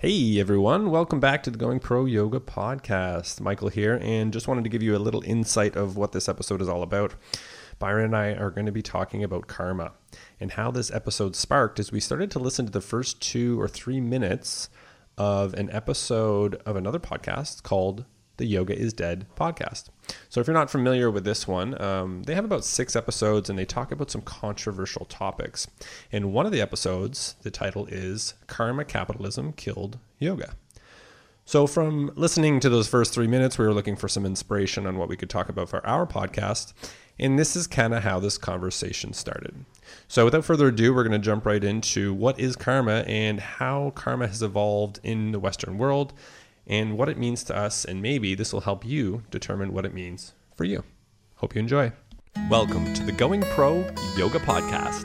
Hey everyone, welcome back to the Going Pro Yoga podcast. Michael here, and just wanted to give you a little insight of what this episode is all about. Byron and I are going to be talking about karma. And how this episode sparked is we started to listen to the first two or three minutes of an episode of another podcast called the Yoga is Dead podcast. So, if you're not familiar with this one, um, they have about six episodes and they talk about some controversial topics. In one of the episodes, the title is Karma Capitalism Killed Yoga. So, from listening to those first three minutes, we were looking for some inspiration on what we could talk about for our podcast. And this is kind of how this conversation started. So, without further ado, we're going to jump right into what is karma and how karma has evolved in the Western world and what it means to us, and maybe this will help you determine what it means for you. Hope you enjoy. Welcome to the Going Pro Yoga Podcast.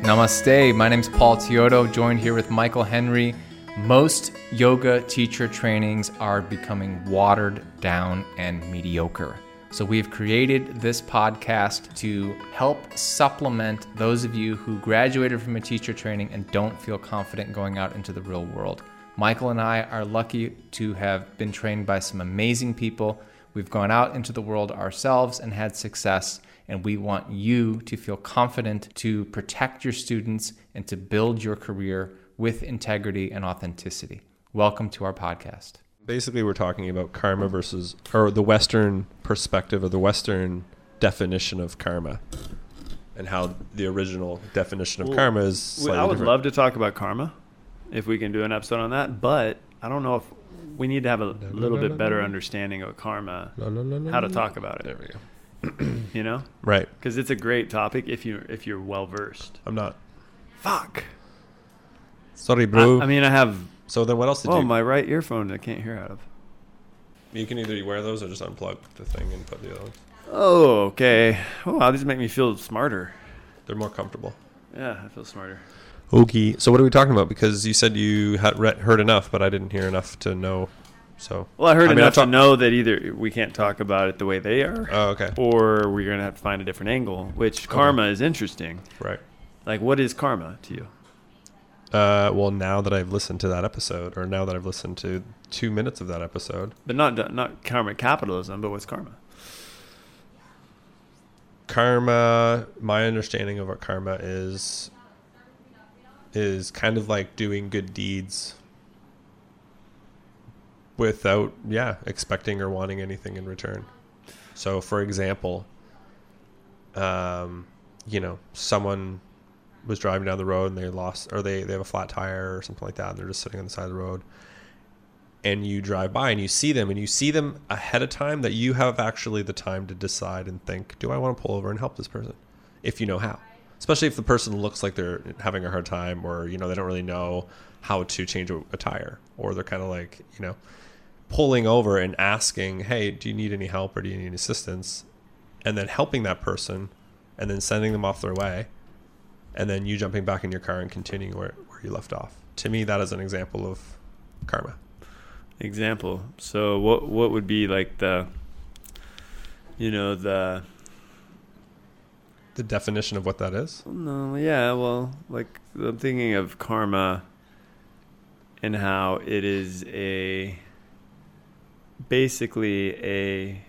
Namaste. My name is Paul Teodo, joined here with Michael Henry. Most yoga teacher trainings are becoming watered down and mediocre. So, we've created this podcast to help supplement those of you who graduated from a teacher training and don't feel confident going out into the real world. Michael and I are lucky to have been trained by some amazing people. We've gone out into the world ourselves and had success, and we want you to feel confident to protect your students and to build your career with integrity and authenticity. Welcome to our podcast. Basically, we're talking about karma versus, or the Western perspective or the Western definition of karma and how the original definition of Well, karma is slightly I would different. love to talk about karma if we can do an episode on that, but I don't know if we need to have a little bit better understanding of karma, how to talk about it. There we go. You know, Right. because it's a great topic if you if you're well versed. I'm not. Fuck. Sorry, I, bro. I mean, I have so then what else did oh you my right earphone I can't hear out of. You can either wear those or just unplug the thing and put the other ones. Oh, okay. Oh, wow, these make me feel smarter. They're more comfortable. Yeah, I feel smarter. Okay. So what are we talking about? Because you said you had read, heard enough, but I didn't hear enough to know. So. Well, I heard I mean, I enough talk- to know that either we can't talk about it the way they are, Oh, okay. or we're gonna have to find a different angle. Which karma is interesting. Right. Like, what is karma to you? Uh, well, now that I've listened to that episode, or now that I've listened to two minutes of that episode, But not not karma capitalism, but what's karma? Karma. My understanding of what karma is is kind of like doing good deeds without, yeah, expecting or wanting anything in return. So, for example, um, you know, someone was driving down the road and they lost, or they, they have a flat tire or something like that, and they're just sitting on the side of the road. And you drive by and you see them, and you see them ahead of time that you have actually the time to decide and think, do I want to pull over and help this person? If you know how. Especially if the person looks like they're having a hard time or, you know, they don't really know how to change a, tire, or they're kind of like, you know, pulling over and asking, "Hey, do you need any help or do you need assistance?" and then helping that person and then sending them off their way and then you jumping back in your car and continuing where, where you left off. To me that is an example of karma. Example. So what what would be like the you know the The definition of what that is? no yeah well like I'm thinking of karma and how it is a basically a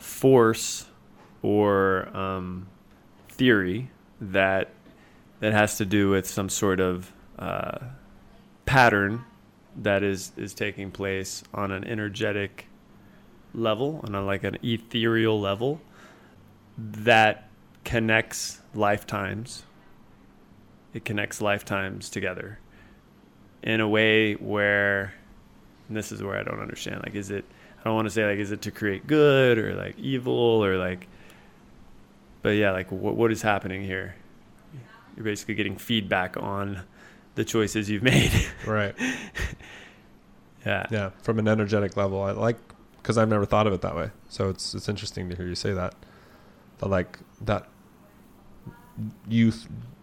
force or um, theory that that has to do with some sort of uh, pattern that is is taking place on an energetic level and on a, like an ethereal level that connects lifetimes. It connects lifetimes together in a way where and this is where I don't understand like is it I don't want to say like is it to create good or like evil or like but yeah like what what is happening here? You're basically getting feedback on the choices you've made Right. yeah Yeah, from an energetic level. I like cuz I've never thought of it that way. So it's it's interesting to hear you say that. That like that you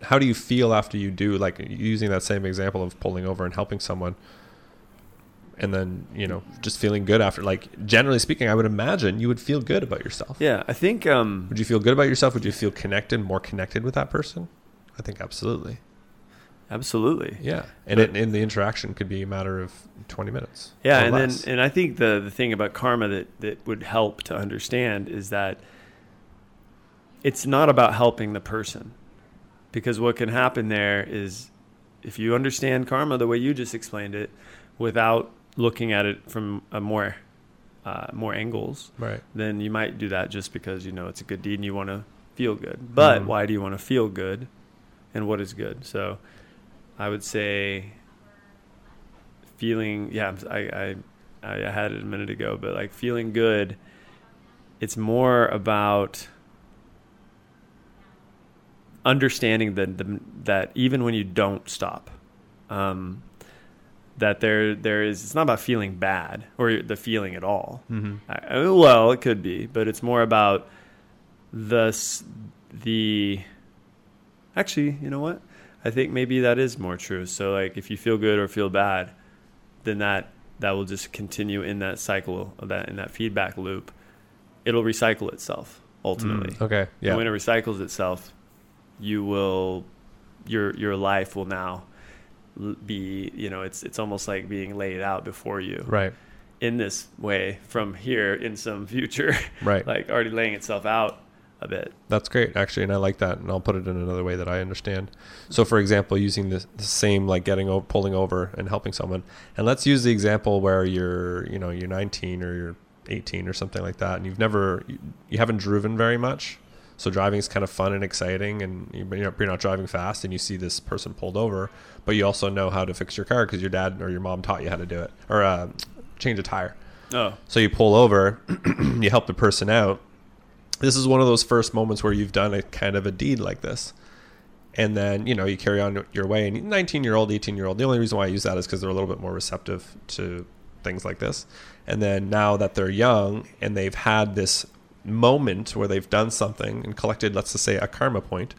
how do you feel after you do like using that same example of pulling over and helping someone and then you know just feeling good after like generally speaking i would imagine you would feel good about yourself yeah I think um would you feel good about yourself would you feel connected more connected with that person i think absolutely Absolutely. Yeah, and it, and the interaction could be a matter of twenty minutes. Yeah, and less. then and I think the the thing about karma that that would help to understand is that it's not about helping the person. Because what can happen there is if you understand karma the way you just explained it without looking at it from a more uh, more angles, right. then you might do that just because you know it's a good deed and you want to feel good. But Mhm. why do you want to feel good? And what is good? So I would say feeling yeah, I I I had it a minute ago, but like feeling good it's more about understanding that the, that even when you don't stop um, that there there is it's not about feeling bad or the feeling at all Mm-hmm. I, I- well, it could be, but it's more about the the. Actually, you know what? I think maybe that is more true. So, like, if you feel good or feel bad, then that that will just continue in that cycle of that in that feedback loop. It'll recycle itself ultimately. Mm, okay. Yeah. And when it recycles itself, you will your your life will now be you know it's it's almost like being laid out before you right. in this way from here in some future, Right. like already laying itself out a bit. That's great, actually, and I like that, and I'll put it in another way that I understand. So, for example, using the, the same like getting over, pulling over and helping someone, and let's use the example where you're, you know, you're 19 or you're 18 or something like that, and you've never, you, you haven't driven very much, so driving is kind of fun and exciting, and you- you're not, you're not driving fast, and you see this person pulled over, but you also know how to fix your car because your dad or your mom taught you how to do it, or uh, change a tire. Oh, So you pull over, you help the person out. This is one of those first moments where you've done a kind of a deed like this. And then, you know, you carry on your way. And 19 year old, 18 year old, the only reason why I use that is because they're a little bit more receptive to things like this. And then now that they're young and they've had this moment where they've done something and collected, let's just say, a karma point,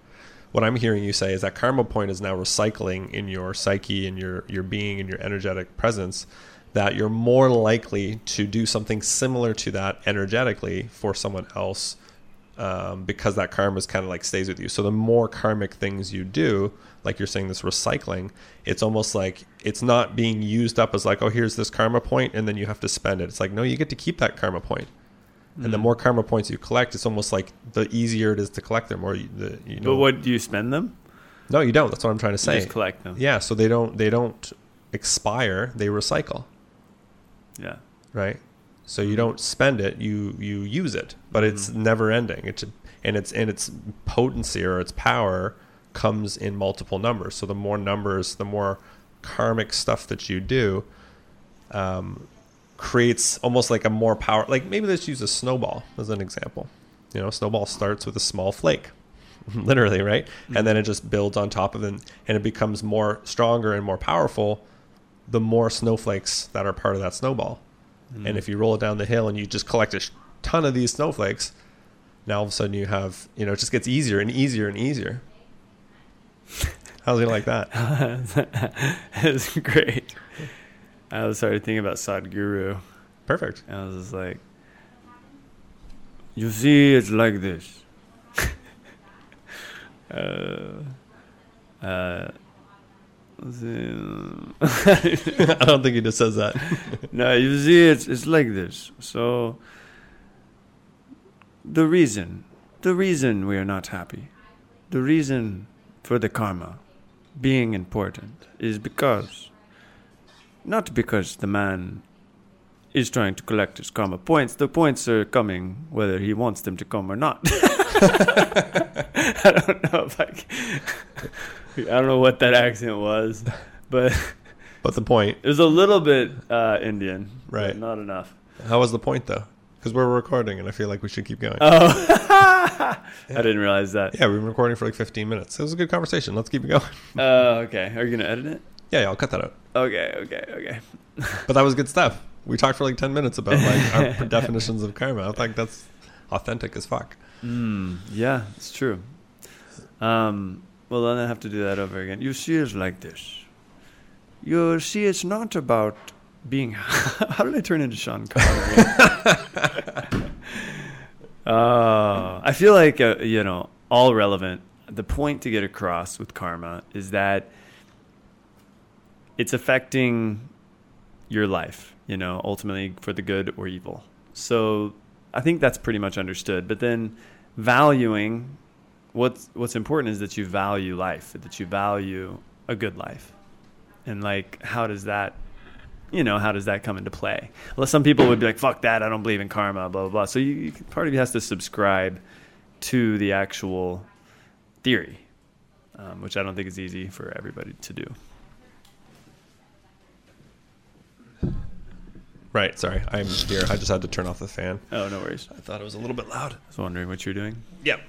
what I'm hearing you say is that karma point is now recycling in your psyche and your, your being and your energetic presence that you're more likely to do something similar to that energetically for someone else um, because that karma is kind of like stays with you. So the more karmic things you do, like you're saying this recycling, it's almost like it's not being used up as like, oh, here's this karma point, and then you have to spend it. It's like, no, you get to keep that karma point. And the Mm. more karma points you collect, it's almost like the easier it is to collect them. Or you, the, you know, but what do you spend them? no, you don't. That's what I'm trying to You say. just collect them. Yeah, so they don't they don't expire. They recycle. Yeah. right? So you don't spend it, you you use it, but it's Mhm. never ending. It's and it's and its potency or its power comes in multiple numbers. So the more numbers, the more karmic stuff that you do, um, creates almost like a more power. Like maybe let's use a snowball as an example. You know, a snowball starts with a small flake, literally, right? And then it just builds on top of it, and it becomes more stronger and more powerful. The more snowflakes that are part of that snowball. Mm. And if you roll it down the hill and you just collect a sh- ton of these snowflakes, now all of a sudden you have, you know, it just gets easier and easier and easier. How's it like that? it's great. I was started thinking about Sadhguru. Perfect. And I was just like, you see, it's like this. uh, uh, the- I don't think he just says that. no, you see, it's it's like this. So the reason, the reason we are not happy, the reason for the karma being important is because, not because the man is trying to collect his karma points. The points are coming whether he wants them to come or not. I don't know if I. c- I don't know what that accent was, but But the point, it was a little bit uh, Indian, but Right. Not enough. how was the point though? Because we're recording and I feel like we should keep going. Oh, I didn't realize that. yeah, we've been recording for like 15 minutes. It was a good conversation. Let's keep it going. Uh, okay, are you gonna edit it? Yeah, yeah, I'll cut that out. Okay, okay, okay. But that was good stuff. We talked for like 10 minutes about like our definitions of karma. I think that's authentic as fuck. Mm, yeah, it's true. Um, well, then I have to do that over again. You see, it's like this. You see, it's not about being. How did I turn into Sean Connery? uh, I feel like uh, you know, all relevant. The point to get across with karma is that it's affecting your life, you know, ultimately for the good or evil. So I think that's pretty much understood. But then valuing what's what's important is that you value life, that you value a good life. And like how does that you know, how does that come into play? Well, some people would be like, fuck that, I don't believe in karma, blah, blah, blah. So you, you, part of you has to subscribe to the actual theory, um, which I don't think is easy for everybody to do. Right. Sorry, I'm here. I just had to turn off the fan. Oh, no worries. I thought it was a little bit loud. I was wondering what you're doing. Yep.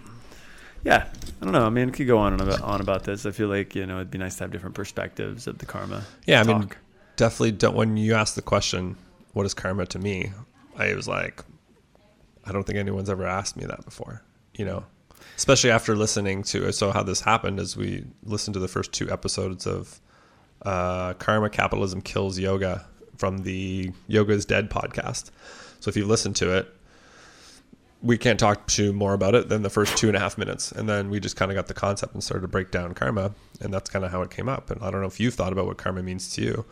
Yeah, I don't know. I mean, it could go on and about, on about this. I feel like you know it'd be nice to have different perspectives of the karma. Yeah, I mean, definitely don't. When you asked the question, "What is karma to me?" I was like, I don't think anyone's ever asked me that before. You know, especially after listening to. So how this happened is we listened to the first two episodes of uh, "Karma Capitalism Kills Yoga" from the Yoga is Dead podcast. So if you listen to it, we can't talk to more about it than the first two and a half minutes. And then we just kind of got the concept and started to break down karma. And that's kind of how it came up. And I don't know if you've thought about what karma means to you.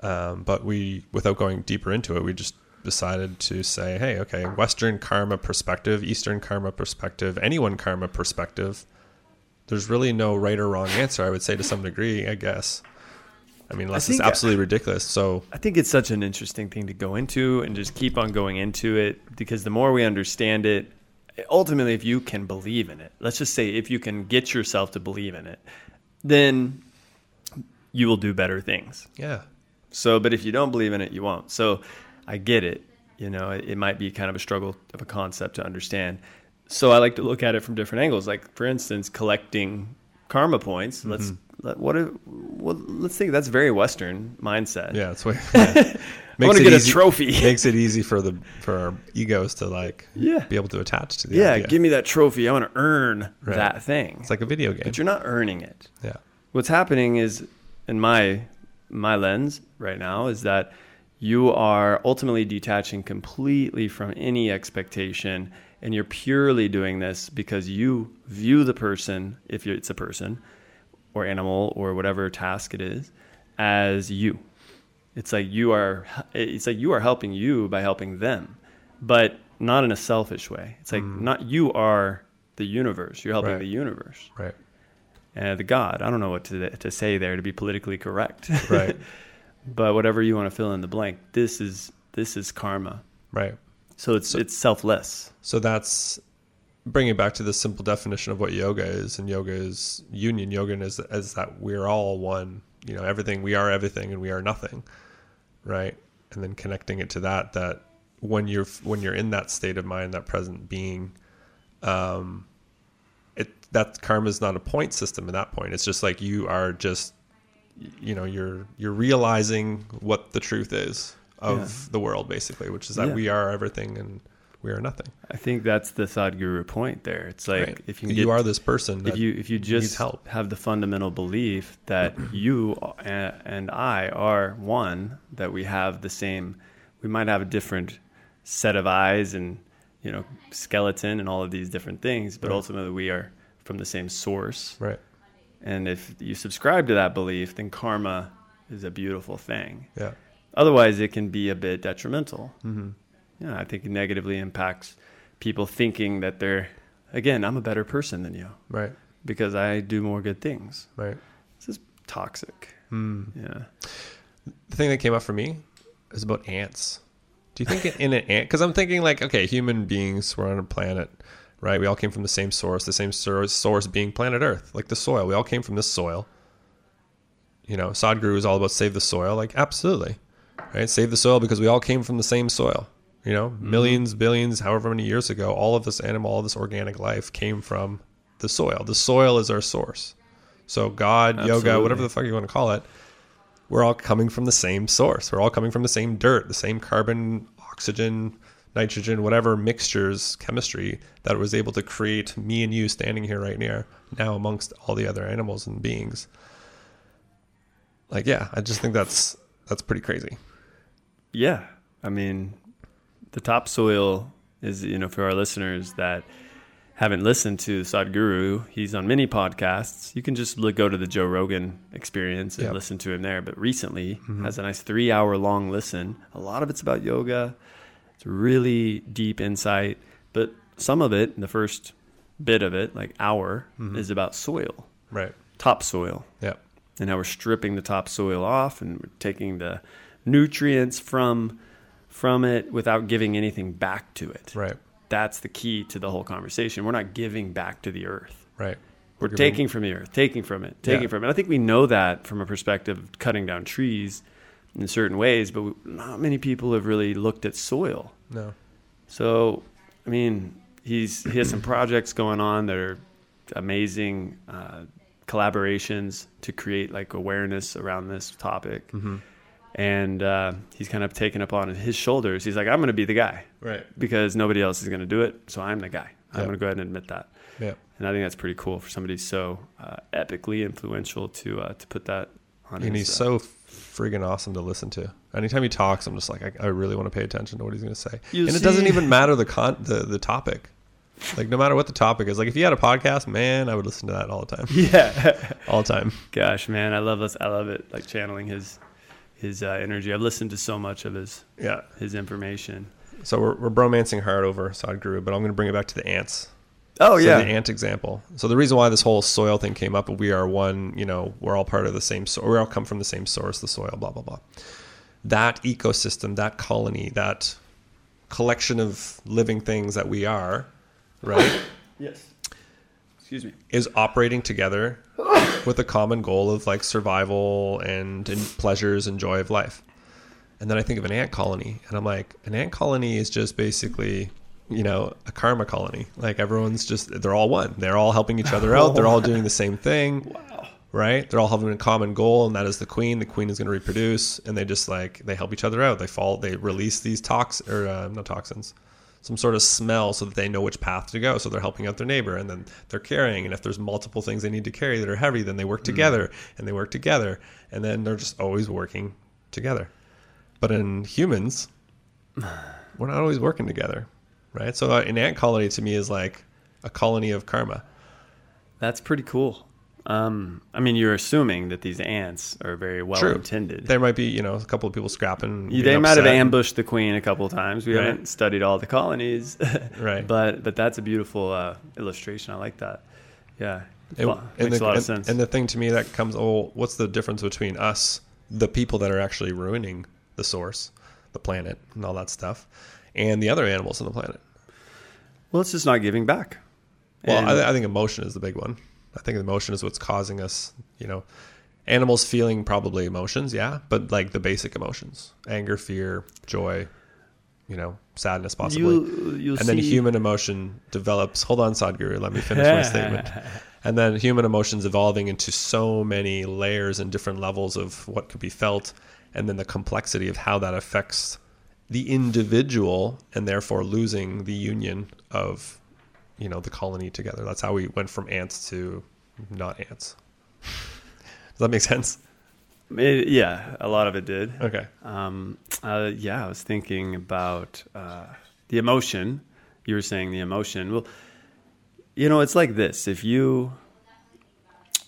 Um, but we, without going deeper into it, we just decided to say, hey, okay, Western karma perspective, Eastern karma perspective, anyone karma perspective. There's really no right or wrong answer, I would say to some degree, I guess. I mean, unless it's think- absolutely ridiculous. So, I think it's such an interesting thing to go into and just keep on going into it because the more we understand it, ultimately, if you can believe in it, let's just say if you can get yourself to believe in it, then you will do better things. yeah. So, but if you don't believe in it, you won't. So, I get it. You know, it, it might be kind of a struggle of a concept to understand. So, I like to look at it from different angles. Like, for instance, collecting karma points. Mm-hmm. Let's let, what? If, well, let's think that's very Western mindset. Yeah, it's way. Yeah. I want to get easy- a trophy. makes it easy for the for our egos to like Yeah. be able to attach to the yeah, idea. give me that trophy. I want to earn Right. that thing. it's like a video game. but you're not earning it. yeah. What's happening is, in my my lens right now, is that you are ultimately detaching completely from any expectation, and you're purely doing this because you view the person, if it's a person, or animal, or whatever task it is, as you. It's like you are. It's like you are helping you by helping them, but not in a selfish way. It's like mm. not you are the universe. You're helping Right. the universe Right. and the God. I don't know what to to say there to be politically correct. Right. but whatever you want to fill in the blank, this is this is karma. Right. So it's it's selfless. So that's bringing back to the simple definition of what yoga is, and yoga is union. Yoga is is that we're all one. You know, everything. We are everything, and we are nothing. Right. And then connecting it to that, that when you're when you're in that state of mind, that present being, um, it that karma is not a point system at that point. It's just like you are just, you know, you're you're realizing what the truth is of Yeah. the world, basically, which is that Yeah. we are everything and we are nothing. I think that's the Sadhguru point there. It's like Right. if you you, are this person. if you if you just help. have the fundamental belief that you and I are one, that we have the same, we might have a different set of eyes and you know skeleton and all of these different things, but Right. ultimately we are from the same source. right. And if you subscribe to that belief, then karma is a beautiful thing. Yeah. Otherwise, it can be a bit detrimental. Mm-hmm. Yeah, I think it negatively impacts people thinking that they're, again, I'm a better person than you Right. because I do more good things. Right. This is toxic. Hmm. Yeah. The thing that came up for me is about ants. Do you think in an ant? Because I'm thinking like, okay, human beings, we're on a planet, right? We all came from the same source, the same source, source being planet Earth, like the soil. We all came from this soil. You know, Sadhguru is all about save the soil. Like, absolutely, right? Save the soil because we all came from the same soil. You know, mm-hmm. millions, billions, however many years ago, all of this animal, all this organic life came from the soil. The soil is our source. So God, yoga, whatever the fuck you want to call it, we're all coming from the same source. We're all coming from the same dirt, the same carbon, oxygen, nitrogen, whatever mixtures, chemistry that was able to create me and you standing here right now, now amongst all the other animals and beings. Like, yeah, I just think that's that's pretty crazy. Yeah. I mean, the topsoil is, you know, for our listeners that haven't listened to Sadhguru, he's on many podcasts. You can just look, go to the Joe Rogan experience and Yep. listen to him there. But recently mm-hmm. has a nice three hour long listen. A lot of it's about yoga. It's really deep insight. But some of it, the first bit of it, like hour, mm-hmm. is about soil, Right. topsoil Yeah. and how we're stripping the topsoil off and we're taking the nutrients from from it without giving anything back to it. Right. That's the key to the whole conversation. We're not giving back to the earth. Right. We're giving- taking from the earth, taking from it, taking Yeah. from it. I think we know that from a perspective of cutting down trees in certain ways, but we, not many people have really looked at soil. No. So, I mean, he's he has some projects going on that are amazing uh, collaborations to create like awareness around this topic. Mm-hmm. And uh, he's kind of taken up on his shoulders. He's like, I'm going to be the guy Right. because nobody else is going to do it. So I'm the guy. I'm going to go ahead and admit that. Yeah. And I think that's pretty cool for somebody so uh, epically influential to uh, to put that on. And his, he's uh, so friggin' awesome to listen to. Anytime he talks, I'm just like, I, I really want to pay attention to what he's going to say. You and it doesn't even matter the con the, the topic. Like no matter what the topic is. Like if you had a podcast, man, I would listen to that all the time. yeah. All the time. Gosh, man, I love this. I love it. Like channeling his his uh, energy. I've listened to so much of his Yeah. his information. So we're, we're bromancing hard over Sadhguru, but I'm going to bring it back to the ants. Oh yeah. the ant example. So the reason why this whole soil thing came up, we are one, you know, we're all part of the same, so we all come from the same source, the soil, blah blah blah. That ecosystem, that colony, that collection of living things that we are, right, yes. Excuse me. is operating together with a common goal of like survival and, and pleasures and joy of life. And then I think of an ant colony, and I'm like, an ant colony is just basically, you know, a karma colony. Like everyone's just, they're all one. They're all helping each other out. They're all doing the same thing. Wow. Right? They're all having a common goal, and that is the queen. The queen is going to reproduce, and they just like they help each other out. They fall, they release these tox or uh, not toxins, some sort of smell, so that they know which path to go. So they're helping out their neighbor, and then they're carrying. And if there's multiple things they need to carry that are heavy, then they work together, and they work together, and then they're just always working together. But in humans, we're not always working together, right? So uh, an ant colony to me is like a colony of karma. That's pretty cool. Um, I mean, you're assuming that these ants are very well True. intended. There might be, you know, a couple of people scrapping. They might have ambushed the queen a couple of times. We Right. haven't studied all the colonies, Right. But but that's a beautiful uh, illustration. I like that. Yeah, it, Well, makes the, a lot of and- sense. and the thing to me that comes, oh, what's the difference between us, the people that are actually ruining the source, the planet, and all that stuff, and the other animals on the planet? well, it's just not giving back. Well, I, I think emotion is the big one. I think emotion is what's causing us, you know, animals feeling probably emotions, yeah, but like the basic emotions anger, fear, joy, you know, sadness, possibly. you, you'll and then human emotion develops. Hold on, Sadhguru, let me finish my statement. And then human emotions evolving into so many layers and different levels of what could be felt, and then the complexity of how that affects the individual, and therefore losing the union of, you know, the colony together. That's how we went from ants to not ants. Does that make sense? It- yeah, a lot of it did. Okay. Um, uh, yeah, I was thinking about uh, the emotion. You were saying the emotion. Well, you know, it's like this: if you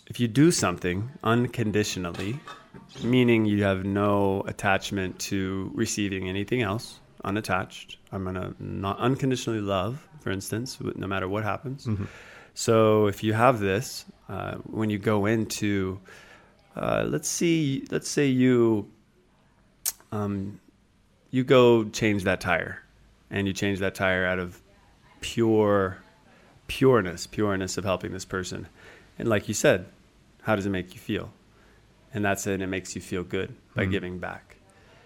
if you do something unconditionally, meaning you have no attachment to receiving anything else, unattached. I'm gonna not unconditionally love, for instance, no matter what happens. So if you have this, uh, when you go into, uh, let's see, let's say you um, you go change that tire and you change that tire out of pure pureness pureness of helping this person. And like you said how does it make you feel? And that's it and it makes you feel good by giving back.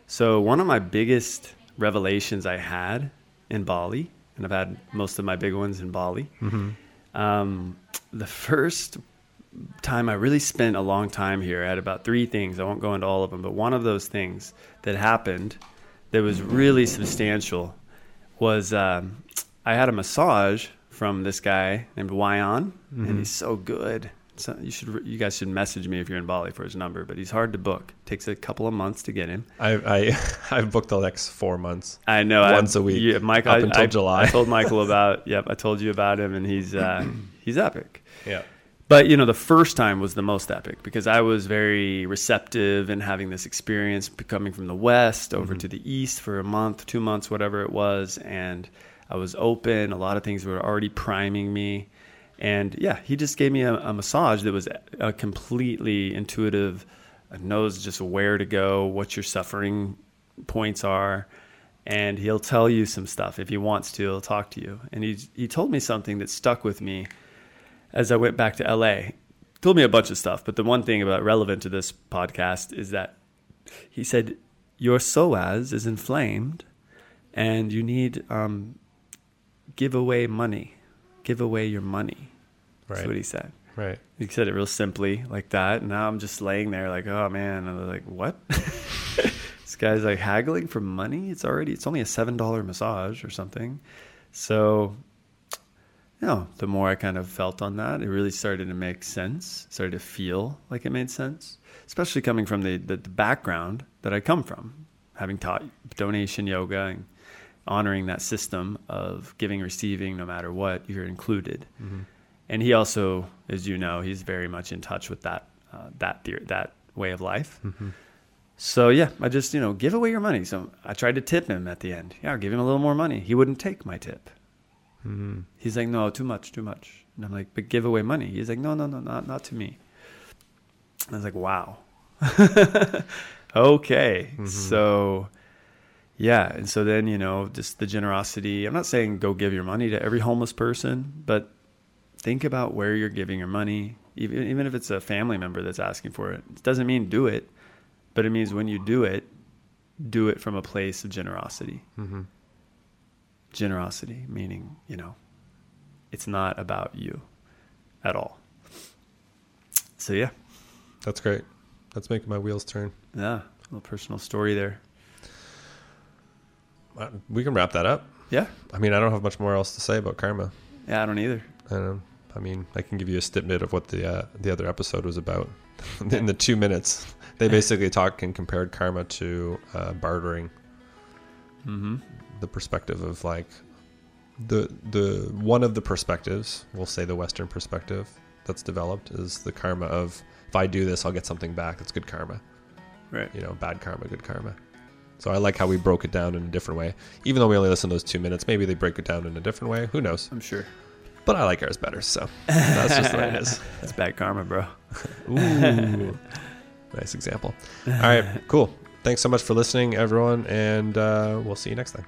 So one of my biggest revelations i had in bali and i've had most of my big ones in bali um, the first time I really spent a long time here. I had about three things. I won't go into all of them, but one of those things that happened that was really substantial was um, I had a massage from this guy named Wayan, and he's so good. So you should you guys should message me if you're in Bali for his number. But he's hard to book. Takes a couple of months to get him. I, I I've booked the next four months. I know Once I, a week, You, Mike, up I, until I- July. I told Michael about. Yep, I told you about him, and he's uh, he's epic. Yeah. But you know, the first time was the most epic because I was very receptive and having this experience coming from the west over Mm-hmm. to the east for a month, two months, whatever it was, and I was open. A lot of things were already priming me, and yeah, he just gave me a, a massage that was a completely intuitive. Knows just where to go, what your suffering points are, and he'll tell you some stuff if he wants to. He'll talk to you, and he he told me something that stuck with me as I went back to LA. Told me a bunch of stuff, but the one thing about relevant to this podcast is that he said your psoas is inflamed, and you need um, give away money, give away your money. That's what he said. Right. He said it real simply like that. And now I'm just laying there like, oh man. And I was like, what? this guy's like haggling for money. It's already, it's only a $7 massage or something. So, you know, the more I kind of felt on that, it really started to make sense, started to feel like it made sense, especially coming from the, the, the background that I come from, having taught donation yoga and honoring that system of giving, receiving, no matter what, you're included and he also, as you know, he's very much in touch with that uh, that theory, that way of life. So yeah, I just you know give away your money. So I tried to tip him at the end. Yeah, I'll give him a little more money. He wouldn't take my tip. Mm-hmm. He's like, no, too much, too much. And I'm like, but give away money. He's like, no, no, no, not not to me. I was like, wow. okay, so yeah, and so then you know just the generosity. I'm not saying go give your money to every homeless person, but think about where you're giving your money. Even even if it's a family member that's asking for it, it doesn't mean do it, but it means when you do it, do it from a place of generosity. Mm-hmm. Generosity meaning you know, it's not about you at all. So yeah, That's great. That's making my wheels turn. yeah, a little personal story there. We can wrap that up. Yeah, I mean, I don't have much more else to say about karma. yeah, I don't either. I mean, I can give you a snippet of what the uh, the other episode was about. In the two minutes, they basically talked and compared karma to uh, bartering. Mm-hmm. The perspective of like the the one of the perspectives, we'll say the Western perspective that's developed is the karma of if I do this, I'll get something back. It's good karma. Right. You know, bad karma, good karma. So I like how we broke it down in a different way. Even though we only listened to those two minutes, maybe they break it down in a different way. Who knows? I'm sure. But I like ours better, so that's just the way it is. It's bad karma, bro. Ooh. nice example. All right, cool. Thanks so much for listening, everyone, and uh, we'll see you next time.